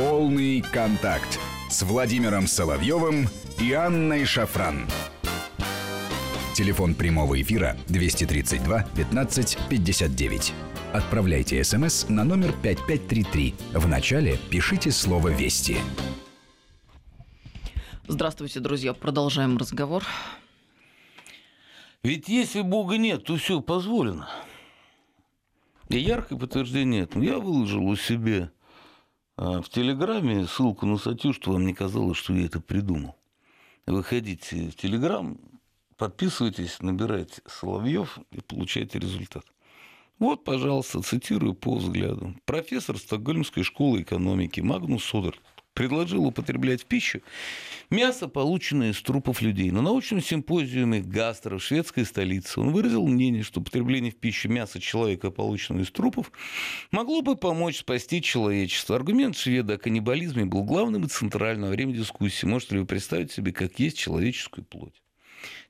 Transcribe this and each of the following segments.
Полный контакт с Владимиром Соловьевым и Анной Шафран. Телефон прямого эфира 232 15 59. Отправляйте смс на номер 5533. В начале пишите слово «Вести». Здравствуйте, друзья. Продолжаем разговор. Ведь если Бога нет, то все позволено. И яркое подтверждение этому я выложил у себя в Телеграме ссылку на статью, что вам не казалось, что я это придумал. Выходите в Телеграм, подписывайтесь, набирайте Соловьев и получайте результат. Вот, пожалуйста, цитирую по взгляду. Профессор Стокгольмской школы экономики Магнус Содер предложил употреблять в пищу мясо, полученное из трупов людей. На научном симпозиуме Гастро в шведской столице он выразил мнение, что употребление в пищу мяса человека, полученного из трупов, могло бы помочь спасти человечество. Аргумент шведа о каннибализме был главным и центральным во время дискуссии. Можете ли вы представить себе, как есть человеческую плоть?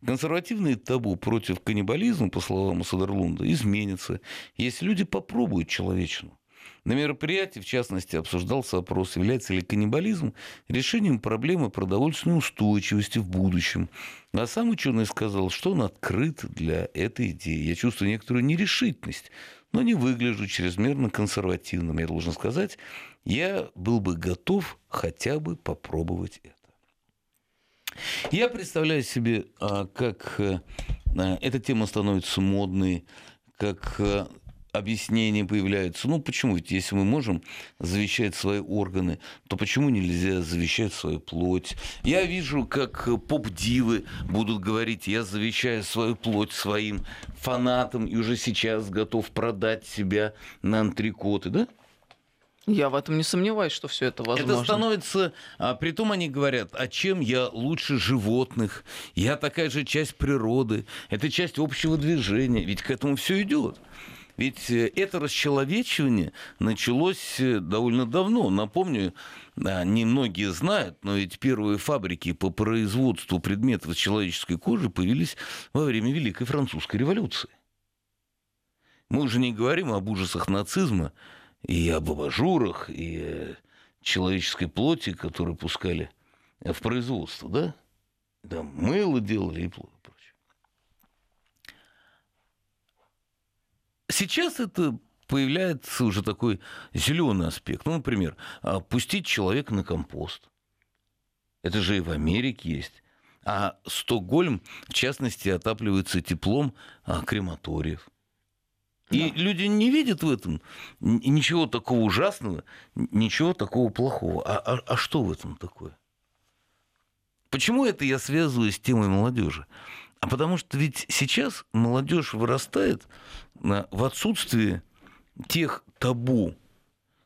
Консервативные табу против каннибализма, по словам Садерлунда, изменится, если люди попробуют человечину. На мероприятии, в частности, обсуждался вопрос, является ли каннибализм решением проблемы продовольственной устойчивости в будущем. А сам ученый сказал, что он открыт для этой идеи. Я чувствую некоторую нерешительность, но не выгляжу чрезмерно консервативным. Я должен сказать, я был бы готов хотя бы попробовать это. Я представляю себе, а, как э, эта тема становится модной, как э, объяснения появляются. Ну, почему? Ведь если мы можем завещать свои органы, то почему нельзя завещать свою плоть? Я вижу, как поп-дивы будут говорить, я завещаю свою плоть своим фанатам и уже сейчас готов продать себя на антрикоты, да? Я в этом не сомневаюсь, что все это возможно. Это становится... А, притом они говорят, а чем я лучше животных? Я такая же часть природы. Это часть общего движения. Ведь к этому все идет. Ведь э, это расчеловечивание началось э, довольно давно. Напомню, не многие знают, но ведь первые фабрики по производству предметов человеческой кожи появились во время Великой Французской революции. Мы уже не говорим об ужасах нацизма и об абажурах, и э, человеческой плоти, которые пускали в производство, да? Да, мыло делали и плохо. Сейчас это появляется уже такой зеленый аспект. Ну, например, а, пустить человека на компост. Это же и в Америке есть. А Стокгольм, в частности, отапливается теплом а, крематориев. И да. люди не видят в этом ничего такого ужасного, ничего такого плохого. А, а, а что в этом такое? Почему это я связываю с темой молодежи? А потому что ведь сейчас молодежь вырастает в отсутствии тех табу,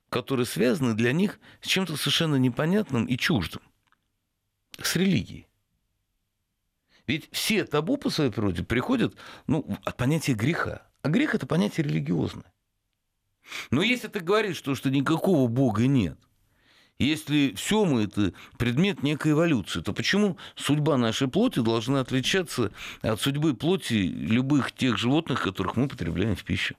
которые связаны для них с чем-то совершенно непонятным и чуждым, с религией. Ведь все табу по своей природе приходят ну, от понятия греха. А грех – это понятие религиозное. Но если ты говоришь, что, что никакого Бога нет – если все мы это предмет некой эволюции, то почему судьба нашей плоти должна отличаться от судьбы плоти любых тех животных, которых мы потребляем в пищу?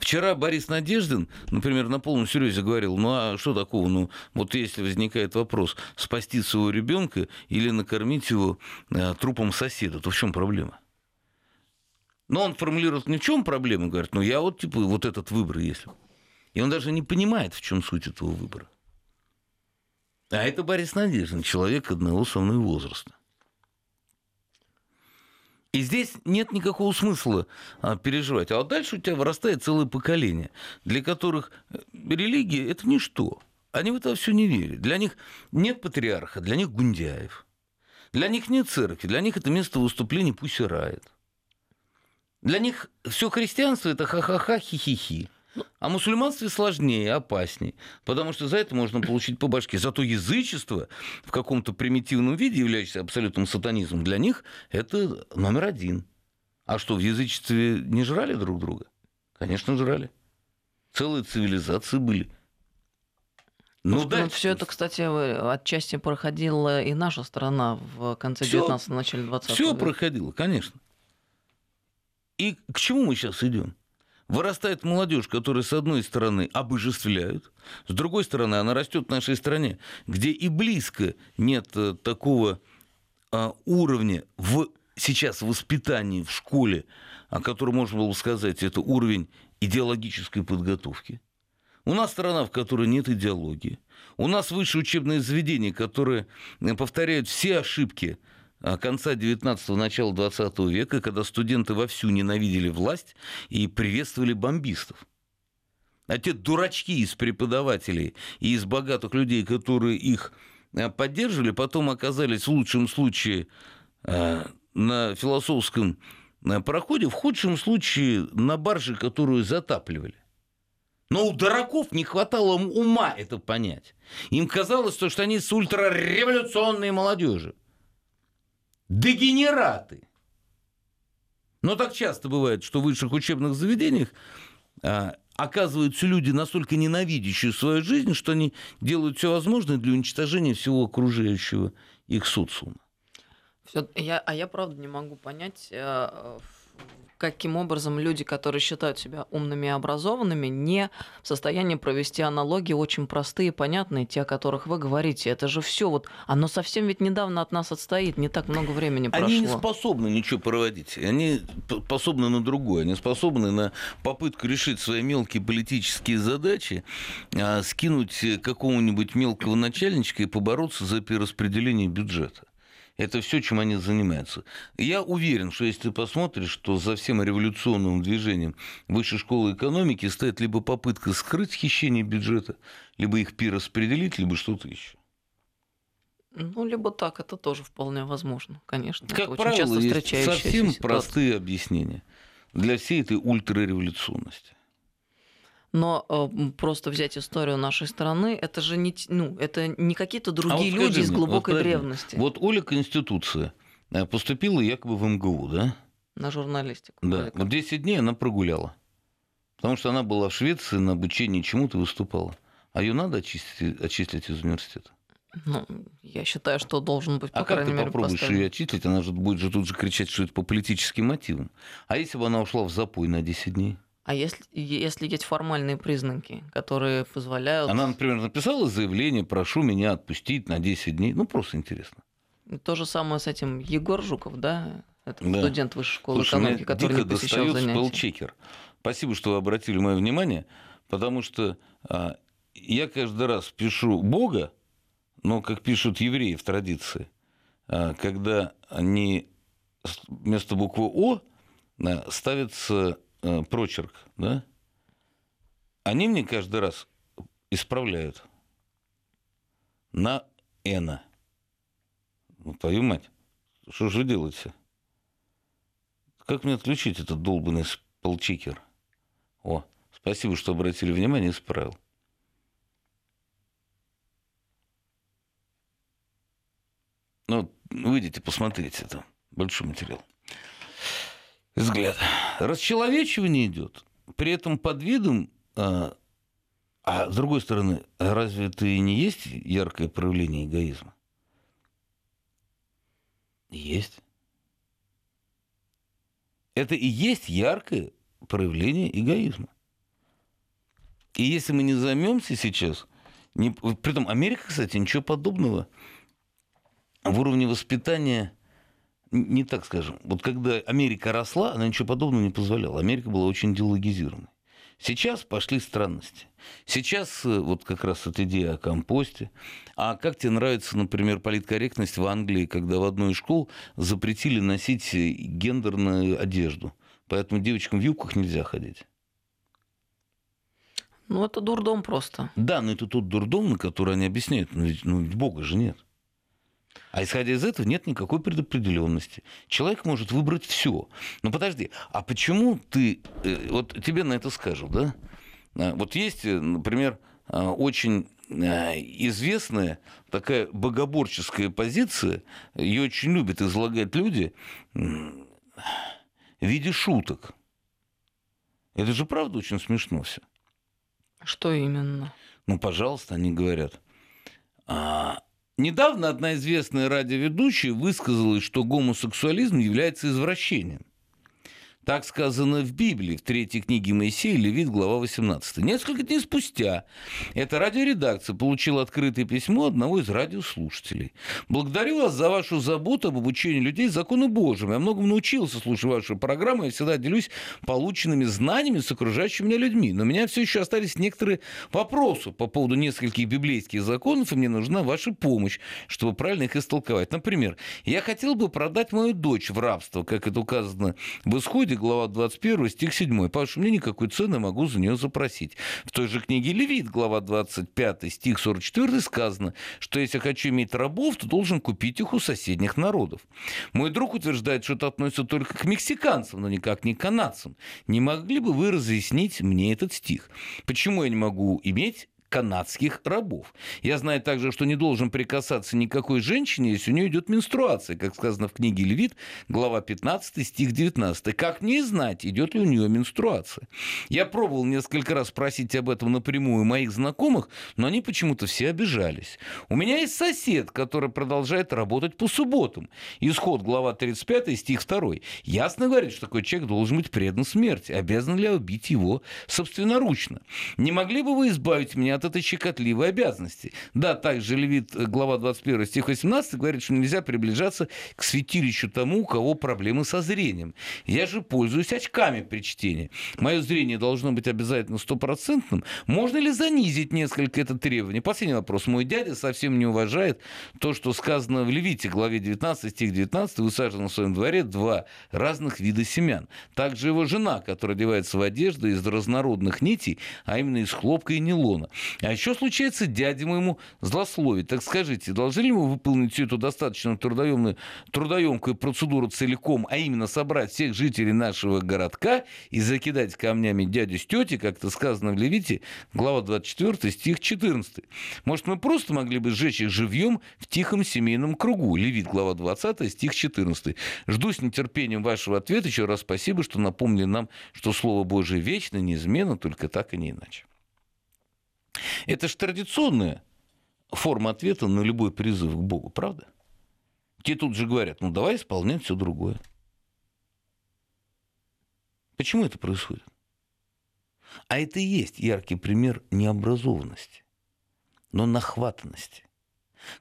Вчера Борис Надеждин, например, на полном серьезе говорил, ну а что такого, ну вот если возникает вопрос, спасти своего ребенка или накормить его а, трупом соседа, то в чем проблема? Но он формулирует ни в чем проблема, говорит, ну я вот типа вот этот выбор если. И он даже не понимает, в чем суть этого выбора. А это Борис Надеждин, человек одного со мной возраста. И здесь нет никакого смысла а, переживать. А вот дальше у тебя вырастает целое поколение, для которых э, религия – это ничто. Они в это все не верят. Для них нет патриарха, для них Гундяев. Для них нет церкви, для них это место выступления пусть рает. Для них все христианство – это ха-ха-ха, хи-хи-хи. А мусульманстве сложнее, опаснее, потому что за это можно получить по башке. Зато язычество в каком-то примитивном виде, являющееся абсолютным сатанизмом, для них это номер один. А что, в язычестве не жрали друг друга? Конечно, жрали. Целые цивилизации были. Ну, да, ну, все это, кстати, отчасти проходила и наша страна в конце 19-го, начале 20 Все проходило, конечно. И к чему мы сейчас идем? Вырастает молодежь, которая, с одной стороны, обожествляют, с другой стороны, она растет в нашей стране, где и близко нет э, такого а, уровня в сейчас воспитании в школе, о котором можно было бы сказать, это уровень идеологической подготовки. У нас страна, в которой нет идеологии. У нас высшее учебное заведение, которое э, повторяют все ошибки конца 19-го, начала 20 века, когда студенты вовсю ненавидели власть и приветствовали бомбистов. А те дурачки из преподавателей и из богатых людей, которые их а, поддерживали, потом оказались в лучшем случае а, на философском проходе, в худшем случае на барже, которую затапливали. Но у дураков не хватало ума это понять. Им казалось, что они с ультрареволюционной молодежью дегенераты. Но так часто бывает, что в высших учебных заведениях а, оказываются люди, настолько ненавидящие свою жизнь, что они делают все возможное для уничтожения всего окружающего их социума. Всё, я, а я правда не могу понять, э, каким образом люди, которые считают себя умными и образованными, не в состоянии провести аналогии очень простые, понятные, те, о которых вы говорите. Это же все вот, оно совсем ведь недавно от нас отстоит, не так много времени прошло. Они не способны ничего проводить, они способны на другое, они способны на попытку решить свои мелкие политические задачи, а, скинуть какого-нибудь мелкого начальничка и побороться за перераспределение бюджета. Это все, чем они занимаются. Я уверен, что если ты посмотришь, что за всем революционным движением высшей школы экономики стоит либо попытка скрыть хищение бюджета, либо их перераспределить, либо что-то еще. Ну, либо так, это тоже вполне возможно, конечно. Как это правило, очень часто есть совсем ситуация. простые объяснения для всей этой ультрареволюционности. Но э, просто взять историю нашей страны, это же не, ну, это не какие-то другие а вот люди из глубокой вот, древности. Вот Оля Конституция э, поступила якобы в МГУ, да? На журналистику. Да. Вот 10 дней она прогуляла. Потому что она была в Швеции на обучении чему-то выступала. А ее надо отчислить, отчислить из университета? Ну, я считаю, что должен быть, по а крайней как ты попробуешь поставлен. ее отчислить? Она же будет же тут же кричать, что это по политическим мотивам. А если бы она ушла в запой на 10 дней? А если, если есть формальные признаки, которые позволяют... Она, например, написала заявление, прошу меня отпустить на 10 дней. Ну, просто интересно. То же самое с этим Егор Жуков, да? Это да. студент высшей школы Слушай, экономики, который не посещал занятия. спелчекер. Спасибо, что вы обратили мое внимание, потому что а, я каждый раз пишу Бога, но как пишут евреи в традиции, а, когда они вместо буквы О а, ставится Э, прочерк, да, они мне каждый раз исправляют на «эна». Ну, твою мать, что же вы делаете? Как мне отключить этот долбанный спелчекер? О, спасибо, что обратили внимание, исправил. Ну, выйдите, посмотрите, это большой материал взгляд. Расчеловечивание идет. При этом под видом... А, а с другой стороны, разве это и не есть яркое проявление эгоизма? Есть. Это и есть яркое проявление эгоизма. И если мы не займемся сейчас, не, при этом Америка, кстати, ничего подобного в уровне воспитания не так скажем. Вот когда Америка росла, она ничего подобного не позволяла. Америка была очень идеологизированной. Сейчас пошли странности. Сейчас э, вот как раз эта идея о компосте. А как тебе нравится, например, политкорректность в Англии, когда в одной из школ запретили носить э, гендерную одежду? Поэтому девочкам в юбках нельзя ходить. Ну, это дурдом просто. Да, но это тот дурдом, на который они объясняют. Ну, ведь, ну, Бога же нет. А исходя из этого нет никакой предопределенности. Человек может выбрать все. Но подожди, а почему ты... Э, вот тебе на это скажут, да? А, вот есть, э, например, а, очень а, известная такая богоборческая позиция, ее очень любят излагать люди в виде шуток. Это же правда очень смешно все. Что именно? Ну, пожалуйста, они говорят. Недавно одна известная радиоведущая высказалась, что гомосексуализм является извращением. Так сказано в Библии, в третьей книге Моисея, Левит, глава 18. Несколько дней спустя эта радиоредакция получила открытое письмо одного из радиослушателей. «Благодарю вас за вашу заботу об обучении людей закону Божьему. Я многому научился, слушая вашу программу. Я всегда делюсь полученными знаниями с окружающими меня людьми. Но у меня все еще остались некоторые вопросы по поводу нескольких библейских законов, и мне нужна ваша помощь, чтобы правильно их истолковать. Например, я хотел бы продать мою дочь в рабство, как это указано в исходе глава 21, стих 7. Потому что мне никакой цены могу за нее запросить. В той же книге Левит, глава 25, стих 44 сказано, что если хочу иметь рабов, то должен купить их у соседних народов. Мой друг утверждает, что это относится только к мексиканцам, но никак не к канадцам. Не могли бы вы разъяснить мне этот стих? Почему я не могу иметь канадских рабов. Я знаю также, что не должен прикасаться никакой женщине, если у нее идет менструация, как сказано в книге Левит, глава 15, стих 19. Как мне знать, идет ли у нее менструация? Я пробовал несколько раз спросить об этом напрямую моих знакомых, но они почему-то все обижались. У меня есть сосед, который продолжает работать по субботам. Исход, глава 35, стих 2. Ясно говорит, что такой человек должен быть предан смерти. Обязан ли убить его собственноручно? Не могли бы вы избавить меня от этой щекотливой обязанности. Да, также Левит, э, глава 21, стих 18, говорит, что нельзя приближаться к святилищу тому, у кого проблемы со зрением. Я же пользуюсь очками при чтении. Мое зрение должно быть обязательно стопроцентным. Можно ли занизить несколько это требование? Последний вопрос. Мой дядя совсем не уважает то, что сказано в Левите, главе 19, стих 19, высажено в своем дворе два разных вида семян. Также его жена, которая одевается в одежду из разнородных нитей, а именно из хлопка и нейлона. А еще случается дяде моему злословить. Так скажите, должны ли мы выполнить всю эту достаточно трудоемную, трудоемкую процедуру целиком, а именно собрать всех жителей нашего городка и закидать камнями дядю с тетей, как это сказано в Левите, глава 24, стих 14. Может, мы просто могли бы сжечь их живьем в тихом семейном кругу? Левит, глава 20, стих 14. Жду с нетерпением вашего ответа. Еще раз спасибо, что напомнили нам, что Слово Божие вечно, неизменно, только так и не иначе. Это же традиционная форма ответа на любой призыв к Богу, правда? Те тут же говорят, ну давай исполнять все другое. Почему это происходит? А это и есть яркий пример необразованности, но нахватанности.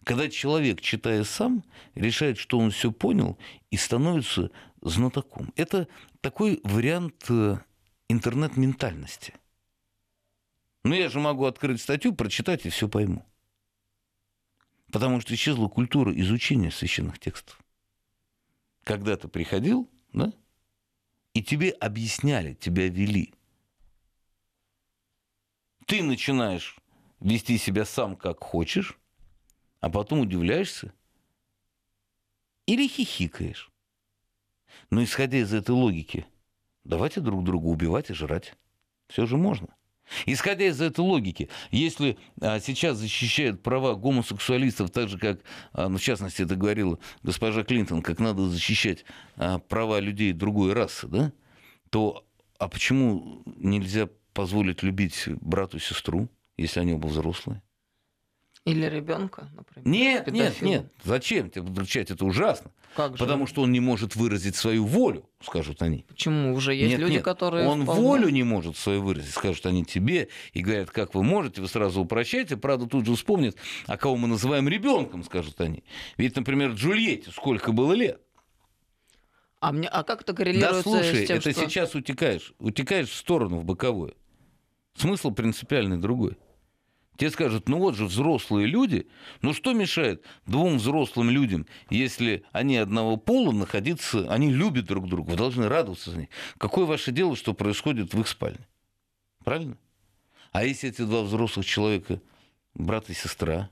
Когда человек, читая сам, решает, что он все понял и становится знатоком. Это такой вариант э, интернет-ментальности – ну, я же могу открыть статью, прочитать и все пойму. Потому что исчезла культура изучения священных текстов. Когда ты приходил, да, и тебе объясняли, тебя вели. Ты начинаешь вести себя сам как хочешь, а потом удивляешься или хихикаешь. Но исходя из этой логики, давайте друг друга убивать и жрать. Все же можно. Исходя из этой логики, если а, сейчас защищают права гомосексуалистов, так же, как, а, ну, в частности, это говорила госпожа Клинтон, как надо защищать а, права людей другой расы, да, то а почему нельзя позволить любить брату и сестру, если они оба взрослые? Или ребенка, например. Нет, нет, нет. Зачем тебе кричать? Это ужасно. Как же? Потому что он не может выразить свою волю, скажут они. Почему? Уже есть нет, люди, нет. которые... Он вполне- волю не может свою выразить, скажут они тебе, и говорят, как вы можете, вы сразу упрощаете. Правда, тут же вспомнят, а кого мы называем ребенком, скажут они. Ведь, например, Джульетте сколько было лет? А, мне... а как это Да коррелируется слушай, с тем, это что... сейчас утекаешь, утекаешь в сторону, в боковую. Смысл принципиальный другой. Тебе скажут, ну вот же взрослые люди, ну что мешает двум взрослым людям, если они одного пола находиться, они любят друг друга, вы должны радоваться за них. Какое ваше дело, что происходит в их спальне? Правильно? А если эти два взрослых человека брат и сестра?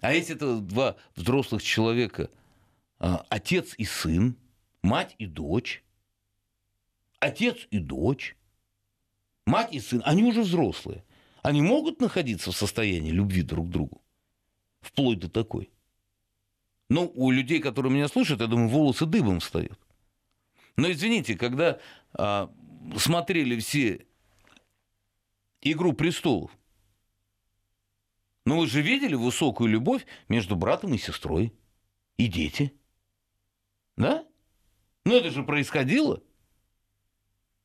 А если это два взрослых человека а, отец и сын, мать и дочь? Отец и дочь? Мать и сын, они уже взрослые. Они могут находиться в состоянии любви друг к другу? Вплоть до такой. Ну, у людей, которые меня слушают, я думаю, волосы дыбом встают. Но извините, когда а, смотрели все «Игру престолов», ну вы же видели высокую любовь между братом и сестрой. И дети. Да? Ну это же происходило.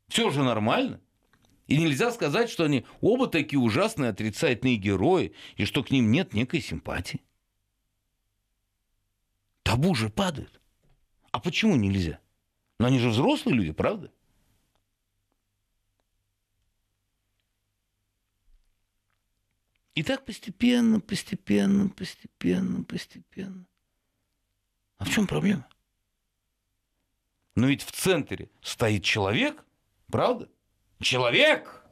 Все же нормально. И нельзя сказать, что они оба такие ужасные отрицательные герои, и что к ним нет некой симпатии. Табу же падают. А почему нельзя? Но они же взрослые люди, правда? И так постепенно, постепенно, постепенно, постепенно. А в чем проблема? Но ведь в центре стоит человек, правда? Человек!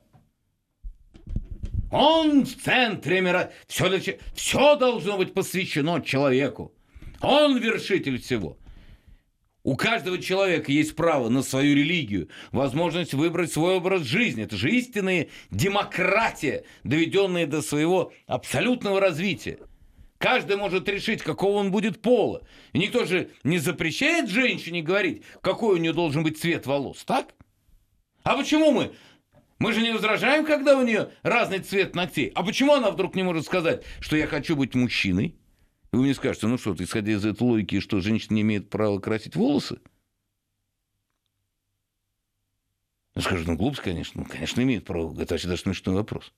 Он в центре мира. Все, все должно быть посвящено человеку. Он вершитель всего. У каждого человека есть право на свою религию, возможность выбрать свой образ жизни. Это же истинная демократия, доведенная до своего абсолютного развития. Каждый может решить, какого он будет пола. И никто же не запрещает женщине говорить, какой у нее должен быть цвет волос, так? А почему мы? Мы же не возражаем, когда у нее разный цвет ногтей. А почему она вдруг не может сказать, что я хочу быть мужчиной? И вы мне скажете, ну что, исходя из этой логики, что женщина не имеет права красить волосы? Ну, скажут, ну, глупость, конечно. Ну, конечно, имеет право. Это вообще даже смешной вопрос.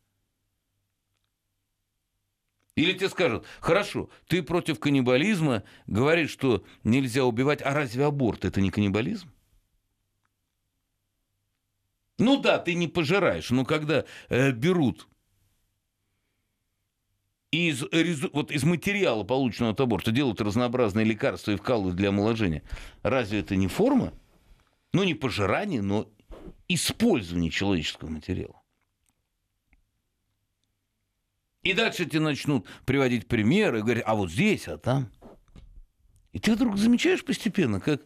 Или тебе скажут, хорошо, ты против каннибализма, говоришь, что нельзя убивать, а разве аборт это не каннибализм? Ну да, ты не пожираешь, но когда э, берут из, вот из материала, полученного от аборта, делают разнообразные лекарства и вкалывают для омоложения, разве это не форма? Ну, не пожирание, но использование человеческого материала. И дальше тебе начнут приводить примеры, говорить, а вот здесь, а там. И ты вдруг замечаешь постепенно, как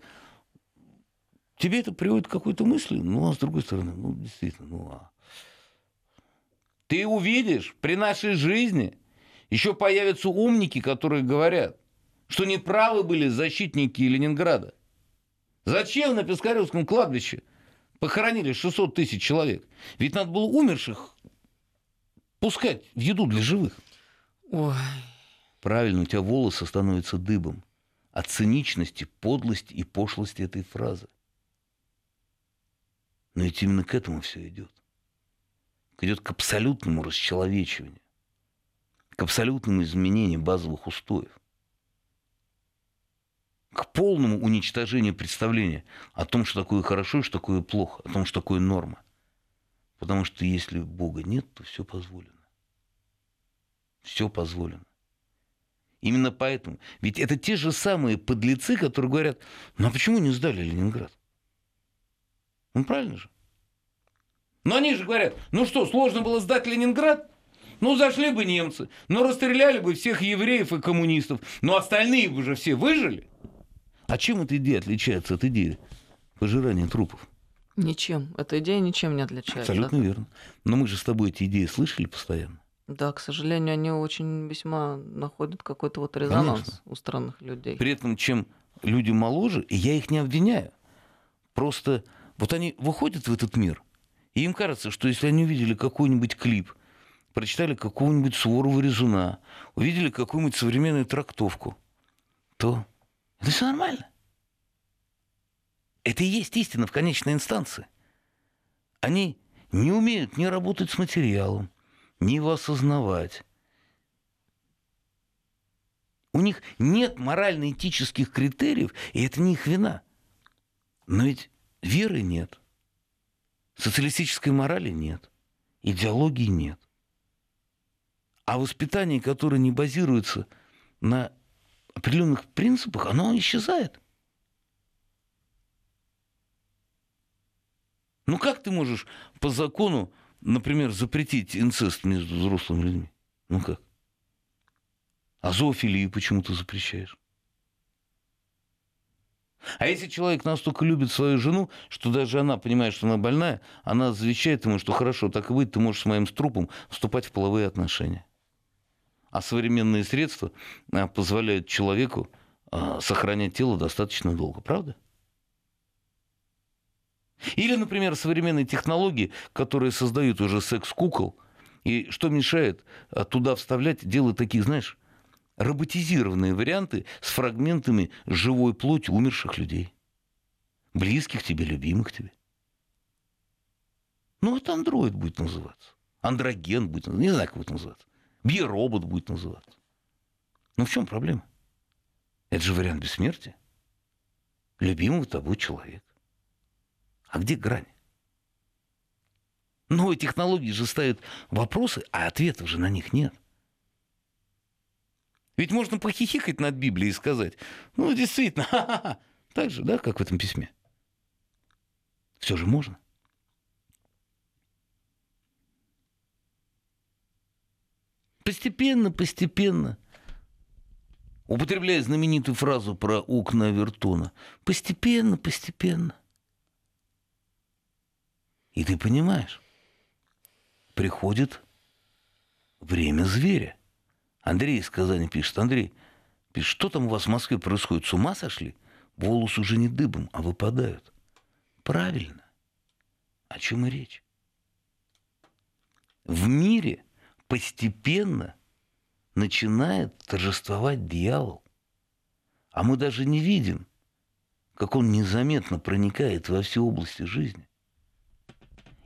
тебе это приводит к какой-то мысли, ну, а с другой стороны, ну, действительно, ну, а... Ты увидишь при нашей жизни, еще появятся умники, которые говорят, что неправы были защитники Ленинграда. Зачем на Пискаревском кладбище похоронили 600 тысяч человек? Ведь надо было умерших пускать в еду для живых. Ой. Правильно, у тебя волосы становятся дыбом от циничности, подлости и пошлости этой фразы. Но ведь именно к этому все идет. Идет к абсолютному расчеловечиванию, к абсолютному изменению базовых устоев, к полному уничтожению представления о том, что такое хорошо и что такое плохо, о том, что такое норма. Потому что если Бога нет, то все позволено. Все позволено. Именно поэтому. Ведь это те же самые подлецы, которые говорят, ну а почему не сдали Ленинград? Ну, правильно же. Но они же говорят, ну что, сложно было сдать Ленинград? Ну, зашли бы немцы, ну, расстреляли бы всех евреев и коммунистов, но остальные бы же все выжили. А чем эта идея отличается от идеи пожирания трупов? Ничем. Эта идея ничем не отличается. Абсолютно верно. Но мы же с тобой эти идеи слышали постоянно. Да, к сожалению, они очень весьма находят какой-то вот резонанс Конечно. у странных людей. При этом, чем люди моложе, и я их не обвиняю, просто вот они выходят в этот мир, и им кажется, что если они увидели какой-нибудь клип, прочитали какого-нибудь Суворова резуна, увидели какую-нибудь современную трактовку, то это все нормально. Это и есть истина в конечной инстанции. Они не умеют ни работать с материалом, ни его осознавать. У них нет морально-этических критериев, и это не их вина. Но ведь Веры нет. Социалистической морали нет. Идеологии нет. А воспитание, которое не базируется на определенных принципах, оно исчезает. Ну как ты можешь по закону, например, запретить инцест между взрослыми людьми? Ну как? А зоофилию почему ты запрещаешь? А если человек настолько любит свою жену, что даже она понимает, что она больная, она завещает ему, что хорошо, так и быть, ты можешь с моим трупом вступать в половые отношения. А современные средства а, позволяют человеку а, сохранять тело достаточно долго, правда? Или, например, современные технологии, которые создают уже секс-кукол, и что мешает а, туда вставлять, делать таких, знаешь, роботизированные варианты с фрагментами живой плоти умерших людей. Близких тебе, любимых тебе. Ну, это андроид будет называться. Андроген будет называться. Не знаю, как будет называться. Биоробот будет называться. Ну, в чем проблема? Это же вариант бессмертия. Любимого тобой человека. А где грань? Новые технологии же ставят вопросы, а ответов же на них нет. Ведь можно похихикать над Библией и сказать, ну, действительно, ха-ха-ха. так же, да, как в этом письме. Все же можно. Постепенно, постепенно, употребляя знаменитую фразу про окна Авертона, постепенно, постепенно. И ты понимаешь, приходит время зверя. Андрей из Казани пишет, Андрей, пишет, что там у вас в Москве происходит, с ума сошли? Волосы уже не дыбом, а выпадают. Правильно. О чем и речь? В мире постепенно начинает торжествовать дьявол. А мы даже не видим, как он незаметно проникает во все области жизни.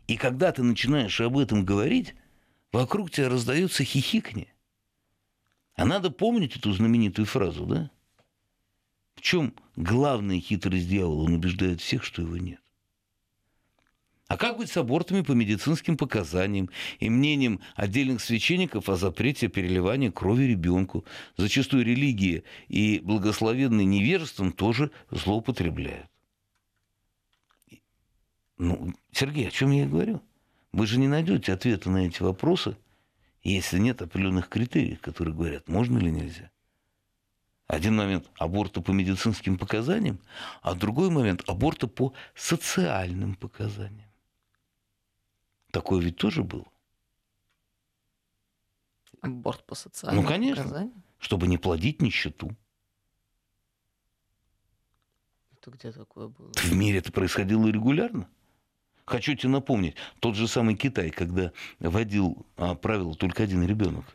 И когда ты начинаешь об этом говорить, вокруг тебя раздается хихиканье. А надо помнить эту знаменитую фразу, да? В чем главная хитрость дьявола? Он убеждает всех, что его нет. А как быть с абортами по медицинским показаниям и мнением отдельных священников о запрете переливания крови ребенку? Зачастую религия и благословенные невежеством тоже злоупотребляют. Ну, Сергей, о чем я и говорю? Вы же не найдете ответа на эти вопросы, если нет определенных критериев, которые говорят, можно или нельзя. Один момент аборта по медицинским показаниям, а другой момент аборта по социальным показаниям. Такое ведь тоже было. Аборт по социальным Ну, конечно. показаниям? Чтобы не плодить нищету. Это где такое было? В мире это происходило регулярно. Хочу тебе напомнить, тот же самый Китай, когда вводил а, правило только один ребенок.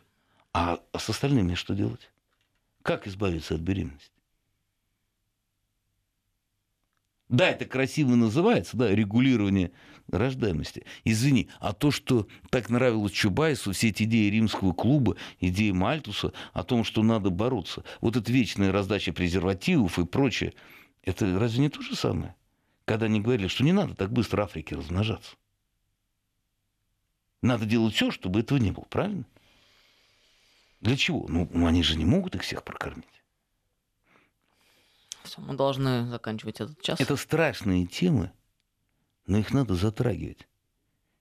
А с остальными что делать? Как избавиться от беременности? Да, это красиво называется, да, регулирование рождаемости. Извини, а то, что так нравилось Чубайсу, все эти идеи римского клуба, идеи Мальтуса о том, что надо бороться, вот эта вечная раздача презервативов и прочее, это разве не то же самое? Когда они говорили, что не надо так быстро Африке размножаться. Надо делать все, чтобы этого не было, правильно? Для чего? Ну, они же не могут их всех прокормить. Все, мы должны заканчивать этот час. Это страшные темы, но их надо затрагивать.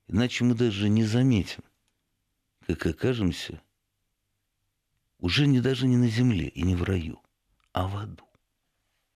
Иначе мы даже не заметим, как окажемся уже не даже не на земле и не в раю, а в аду.